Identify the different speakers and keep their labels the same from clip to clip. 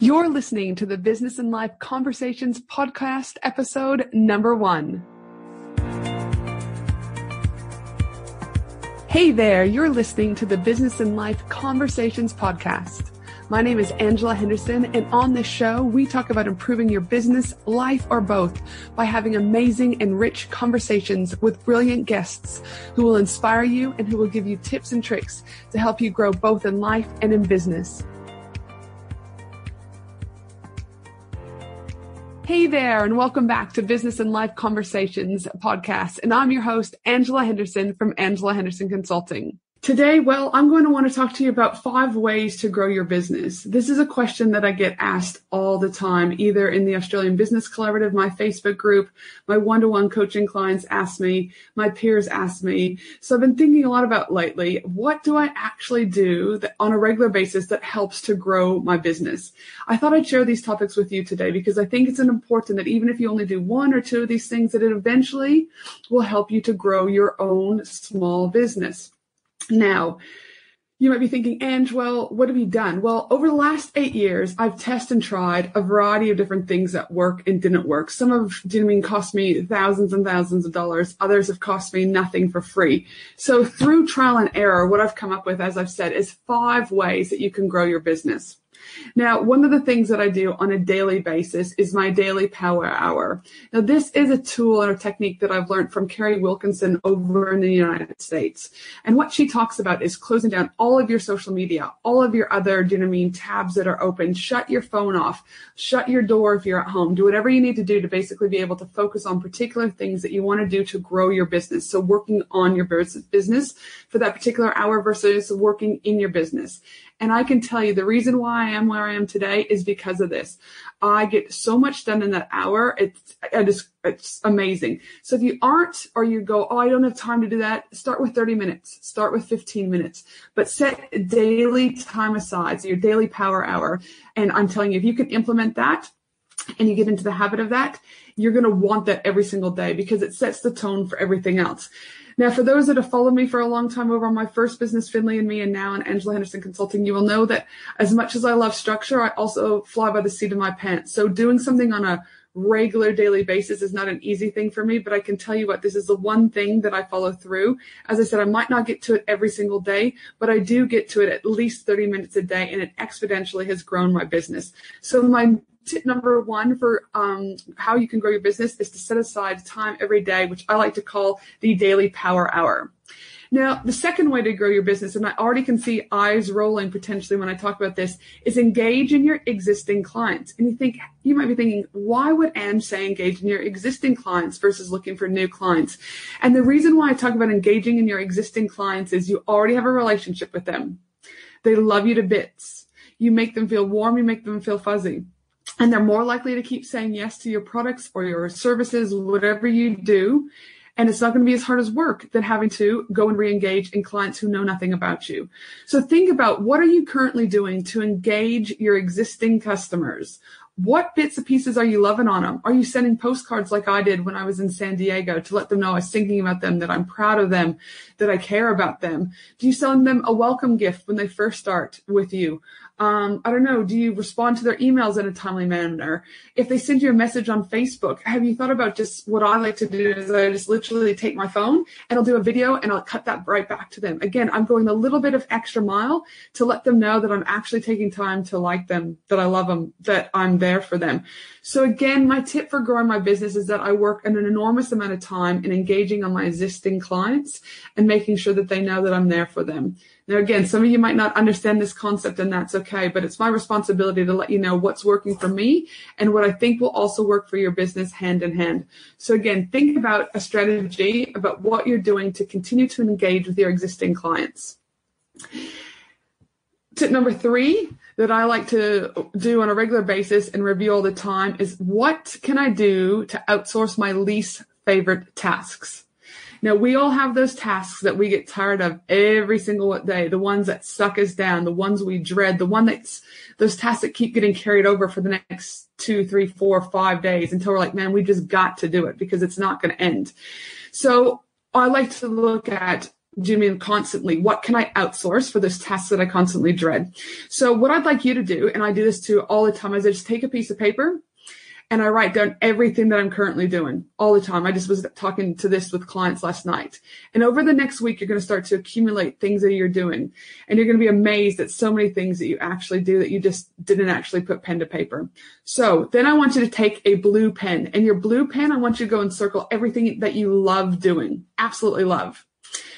Speaker 1: You're listening to the Business and Life Conversations podcast, episode number one. Hey there, you're listening to the Business and Life Conversations podcast. My name is Angela Henderson, and on this show, we talk about improving your business, life, or both by having amazing and rich conversations with brilliant guests who will inspire you and who will give you tips and tricks to help you grow both in life and in business. Hey there, and welcome back to Business and Life Conversations podcast. And I'm your host, Angela Henderson from Angela Henderson Consulting. Today, well, I'm going to want to talk to you about five ways to grow your business. This is a question that I get asked all the time, either in the Australian Business Collaborative, my Facebook group, my one to one coaching clients ask me, my peers ask me. So I've been thinking a lot about lately, what do I actually do on a regular basis that helps to grow my business? I thought I'd share these topics with you today because I think it's important that even if you only do one or two of these things, that it eventually will help you to grow your own small business. Now, you might be thinking, Ange, well, what have you done? Well, over the last eight years, I've tested and tried a variety of different things that work and didn't work. Some of mean cost me thousands and thousands of dollars. Others have cost me nothing for free. So through trial and error, what I've come up with, as I've said, is five ways that you can grow your business. Now, one of the things that I do on a daily basis is my daily power hour. Now, this is a tool or a technique that I've learned from Carrie Wilkinson over in the United States. And what she talks about is closing down all of your social media, all of your other, do you know I mean, tabs that are open. Shut your phone off. Shut your door if you're at home. Do whatever you need to do to basically be able to focus on particular things that you want to do to grow your business. So working on your business for that particular hour versus working in your business. And I can tell you the reason why I am where I am today is because of this. I get so much done in that hour. It's, it's, it's amazing. So if you aren't, or you go, oh, I don't have time to do that, start with 30 minutes, start with 15 minutes, but set daily time aside. So your daily power hour. And I'm telling you, if you can implement that, and you get into the habit of that, you're going to want that every single day because it sets the tone for everything else. Now, for those that have followed me for a long time over on my first business, Finlee and Me, and now in Angela Henderson Consulting, you will know that as much as I love structure, I also fly by the seat of my pants. So doing something on a regular daily basis is not an easy thing for me, but I can tell you what, this is the one thing that I follow through. As I said, I might not get to it every single day, but I do get to it at least 30 minutes a day and it exponentially has grown my business. So my tip number one for um, how you can grow your business is to set aside time every day, which I like to call the daily power hour. Now, the second way to grow your business, and I already can see eyes rolling potentially when I talk about this, is engage in your existing clients. And you think, you might be thinking, why would Anne say engage in your existing clients versus looking for new clients? And the reason why I talk about engaging in your existing clients is you already have a relationship with them. They love you to bits. You make them feel warm, you make them feel fuzzy and they're more likely to keep saying yes to your products or your services, whatever you do. And it's not going to be as hard as work than having to go and re-engage in clients who know nothing about you. So think about what are you currently doing to engage your existing customers? What bits and pieces are you loving on them? Are you sending postcards like I did when I was in San Diego to let them know I was thinking about them, that I'm proud of them, that I care about them? Do you send them a welcome gift when they first start with you? Um, I don't know. Do you respond to their emails in a timely manner? If they send you a message on Facebook, have you thought about just what I like to do is I just literally take my phone and I'll do a video and I'll cut that right back to them. Again, I'm going a little bit of extra mile to let them know that I'm actually taking time to like them, that I love them, that I'm there for them. So again, my tip for growing my business is that I work an enormous amount of time in engaging on my existing clients and making sure that they know that I'm there for them. Now, again, some of you might not understand this concept and that's okay, but it's my responsibility to let you know what's working for me and what I think will also work for your business hand in hand. So again, think about a strategy about what you're doing to continue to engage with your existing clients. Tip number three that I like to do on a regular basis and review all the time is what can I do to outsource my least favorite tasks? Now we all have those tasks that we get tired of every single day, the ones that suck us down, the ones we dread, the one that's those tasks that keep getting carried over for the next two, three, four, five days until we're like, man, we just got to do it because it's not going to end. So I like to look at do you mean constantly? What can I outsource for this task that I constantly dread? So what I'd like you to do, and I do this too all the time, is I just take a piece of paper and I write down everything that I'm currently doing all the time. I just was talking to this with clients last night. And over the next week, you're going to start to accumulate things that you're doing. And you're going to be amazed at so many things that you actually do that you just didn't actually put pen to paper. So then I want you to take a blue pen and your blue pen, I want you to go and circle everything that you love doing. Absolutely love.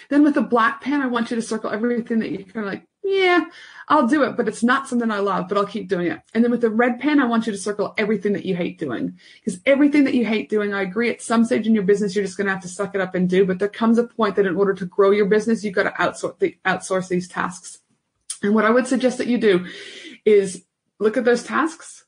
Speaker 1: Then with a black pen, I want you to circle everything that you kind of like, yeah, I'll do it, but it's not something I love, but I'll keep doing it. And then with the red pen, I want you to circle everything that you hate doing. Because everything that you hate doing, I agree at some stage in your business, you're just going to have to suck it up and do. But there comes a point that in order to grow your business, you've got to outsource, the, outsource these tasks. And what I would suggest that you do is look at those tasks,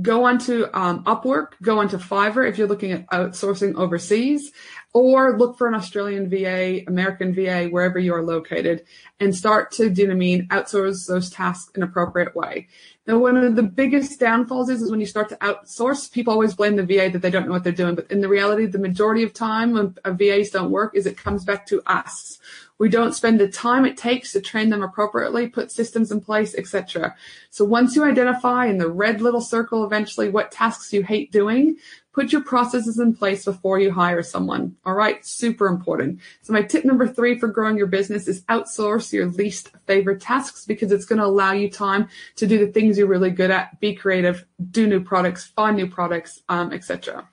Speaker 1: go onto um, Upwork, go onto Fiverr if you're looking at outsourcing overseas, or look for an Australian VA, American VA, wherever you are located, and start to, do you know I mean, outsource those tasks in an appropriate way. Now, one of the biggest downfalls is, is when you start to outsource, people always blame the VA that they don't know what they're doing. But in the reality, the majority of time when VAs don't work is it comes back to us. We don't spend the time it takes to train them appropriately, put systems in place, etc. So once you identify in the red little circle eventually what tasks you hate doing, Put your processes in place before you hire someone. All right. Super important. So my tip number three for growing your business is outsource your least favorite tasks because it's going to allow you time to do the things you're really good at, be creative, do new products, find new products, um, etc.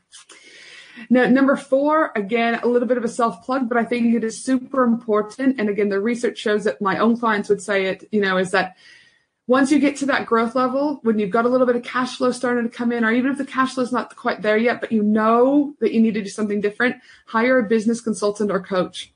Speaker 1: Now, number four, again, a little bit of a self plug, but I think it is super important. And again, the research shows that my own clients would say it, you know, is that once you get to that growth level, when you've got a little bit of cash flow starting to come in, or even if the cash flow is not quite there yet, but you know that you need to do something different, hire a business consultant or coach.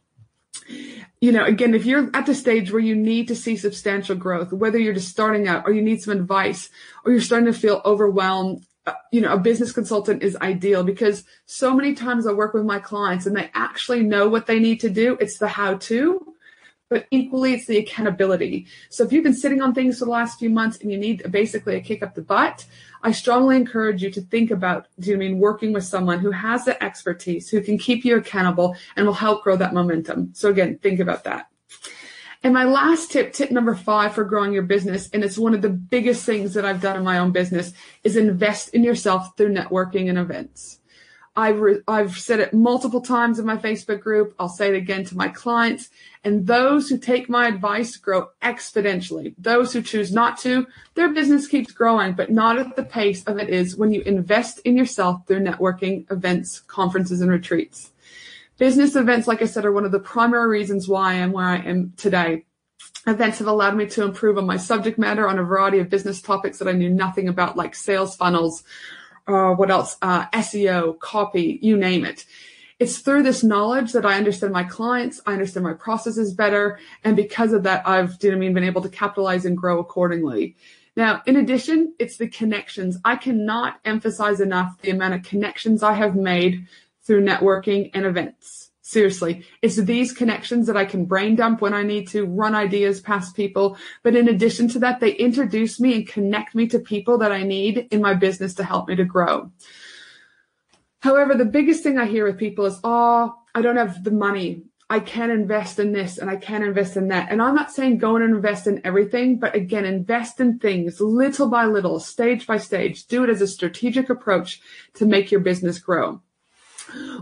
Speaker 1: You know, again, if you're at the stage where you need to see substantial growth, whether you're just starting out or you need some advice or you're starting to feel overwhelmed, Uh, you know, a business consultant is ideal because so many times I work with my clients and they actually know what they need to do. It's the how to but equally it's the accountability. So if you've been sitting on things for the last few months and you need basically a kick up the butt, I strongly encourage you to think about, do you mean working with someone who has the expertise, who can keep you accountable and will help grow that momentum. So again, think about that. And my last tip, tip number five for growing your business, and it's one of the biggest things that I've done in my own business, is invest in yourself through networking and events. I've, re- I've said it multiple times in my Facebook group. I'll say it again to my clients. And those who take my advice grow exponentially. Those who choose not to, their business keeps growing, but not at the pace of it is when you invest in yourself through networking, events, conferences, and retreats. Business events, like I said, are one of the primary reasons why I am where I am today. Events have allowed me to improve on my subject matter on a variety of business topics that I knew nothing about, like sales funnels, uh, what else? Uh, SEO, copy, you name it. It's through this knowledge that I understand my clients, I understand my processes better, and because of that, I've, you know mean, been able to capitalize and grow accordingly. Now, in addition, it's the connections. I cannot emphasize enough the amount of connections I have made through networking and events. Seriously, it's these connections that I can brain dump when I need to run ideas past people. But in addition to that, they introduce me and connect me to people that I need in my business to help me to grow. However, the biggest thing I hear with people is, oh, I don't have the money. I can't invest in this and I can't invest in that. And I'm not saying go and invest in everything, but again, invest in things little by little, stage by stage. Do it as a strategic approach to make your business grow.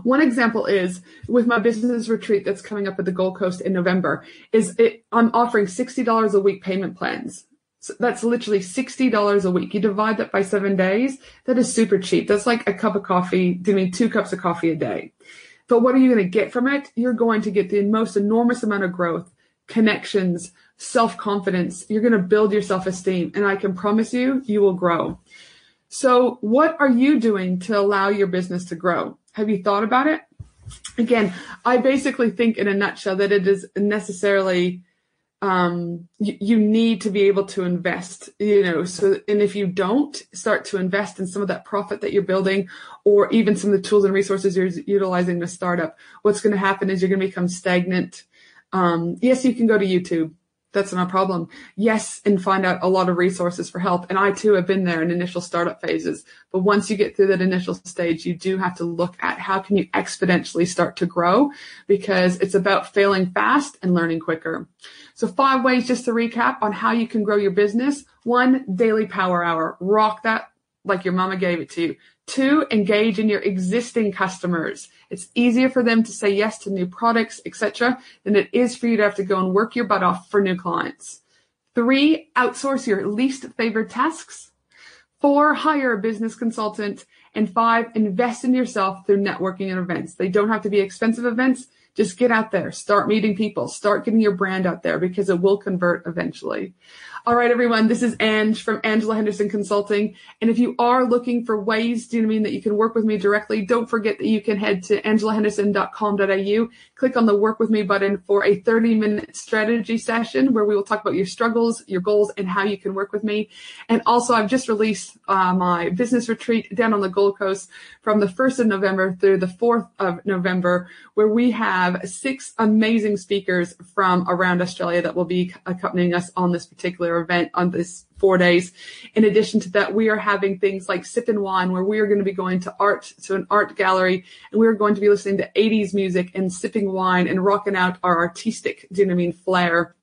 Speaker 1: One example is with my business retreat that's coming up at the Gold Coast in November is it, I'm offering $60 a week payment plans. So that's literally $60 a week. You divide that by seven days. That is super cheap. That's like a cup of coffee, I mean, two cups of coffee a day. But what are you going to get from it? You're going to get the most enormous amount of growth, connections, self confidence. You're going to build your self esteem. And I can promise you, you will grow. So what are you doing to allow your business to grow? Have you thought about it? Again, I basically think in a nutshell that it is necessarily um, you, you, need to be able to invest, you know, so, and if you don't start to invest in some of that profit that you're building or even some of the tools and resources you're utilizing in a startup, what's going to happen is you're going to become stagnant. Um, yes, you can go to YouTube That's no problem. Yes, and find out a lot of resources for help. And I too have been there in initial startup phases. But once you get through that initial stage, you do have to look at how can you exponentially start to grow because it's about failing fast and learning quicker. So five ways just to recap on how you can grow your business. One, daily power hour. Rock that like your mama gave it to you. Two, engage in your existing customers. It's easier for them to say yes to new products, etc., than it is for you to have to go and work your butt off for new clients. Three, outsource your least favorite tasks. Four, hire a business consultant. And five, invest in yourself through networking and events. They don't have to be expensive events. Just get out there, start meeting people, start getting your brand out there because it will convert eventually. All right, everyone. This is Ange from Angela Henderson Consulting. And if you are looking for ways, do you know I mean, that you can work with me directly, don't forget that you can head to angelahenderson.com.au, click on the work with me button for a 30 minute strategy session where we will talk about your struggles, your goals, and how you can work with me. And also, I've just released uh, my business retreat down on the Gold Coast from the 1st of November through the 4th of November, where we have six amazing speakers from around Australia that will be accompanying us on this particular event on this four days. In addition to that, we are having things like sip and wine where we are going to be going to art, to an art gallery and we're going to be listening to 80s music and sipping wine and rocking out our artistic, do you know what I mean, flair.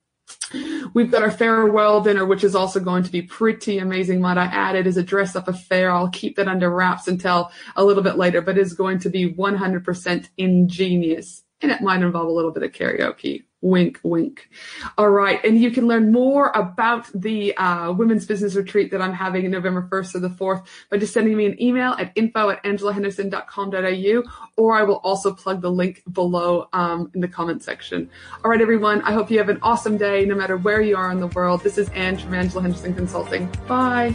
Speaker 1: We've got our farewell dinner, which is also going to be pretty amazing. Might I add, it is a dress up affair. I'll keep that under wraps until a little bit later, but it's going to be 100% ingenious. And it might involve a little bit of karaoke. Wink, wink. All right. And you can learn more about the uh, women's business retreat that I'm having in November 1st or the 4th by just sending me an email at info at angelahenderson.com.au, or I will also plug the link below um, in the comment section. All right, everyone. I hope you have an awesome day no matter where you are in the world. This is Ange from Angela Henderson Consulting. Bye.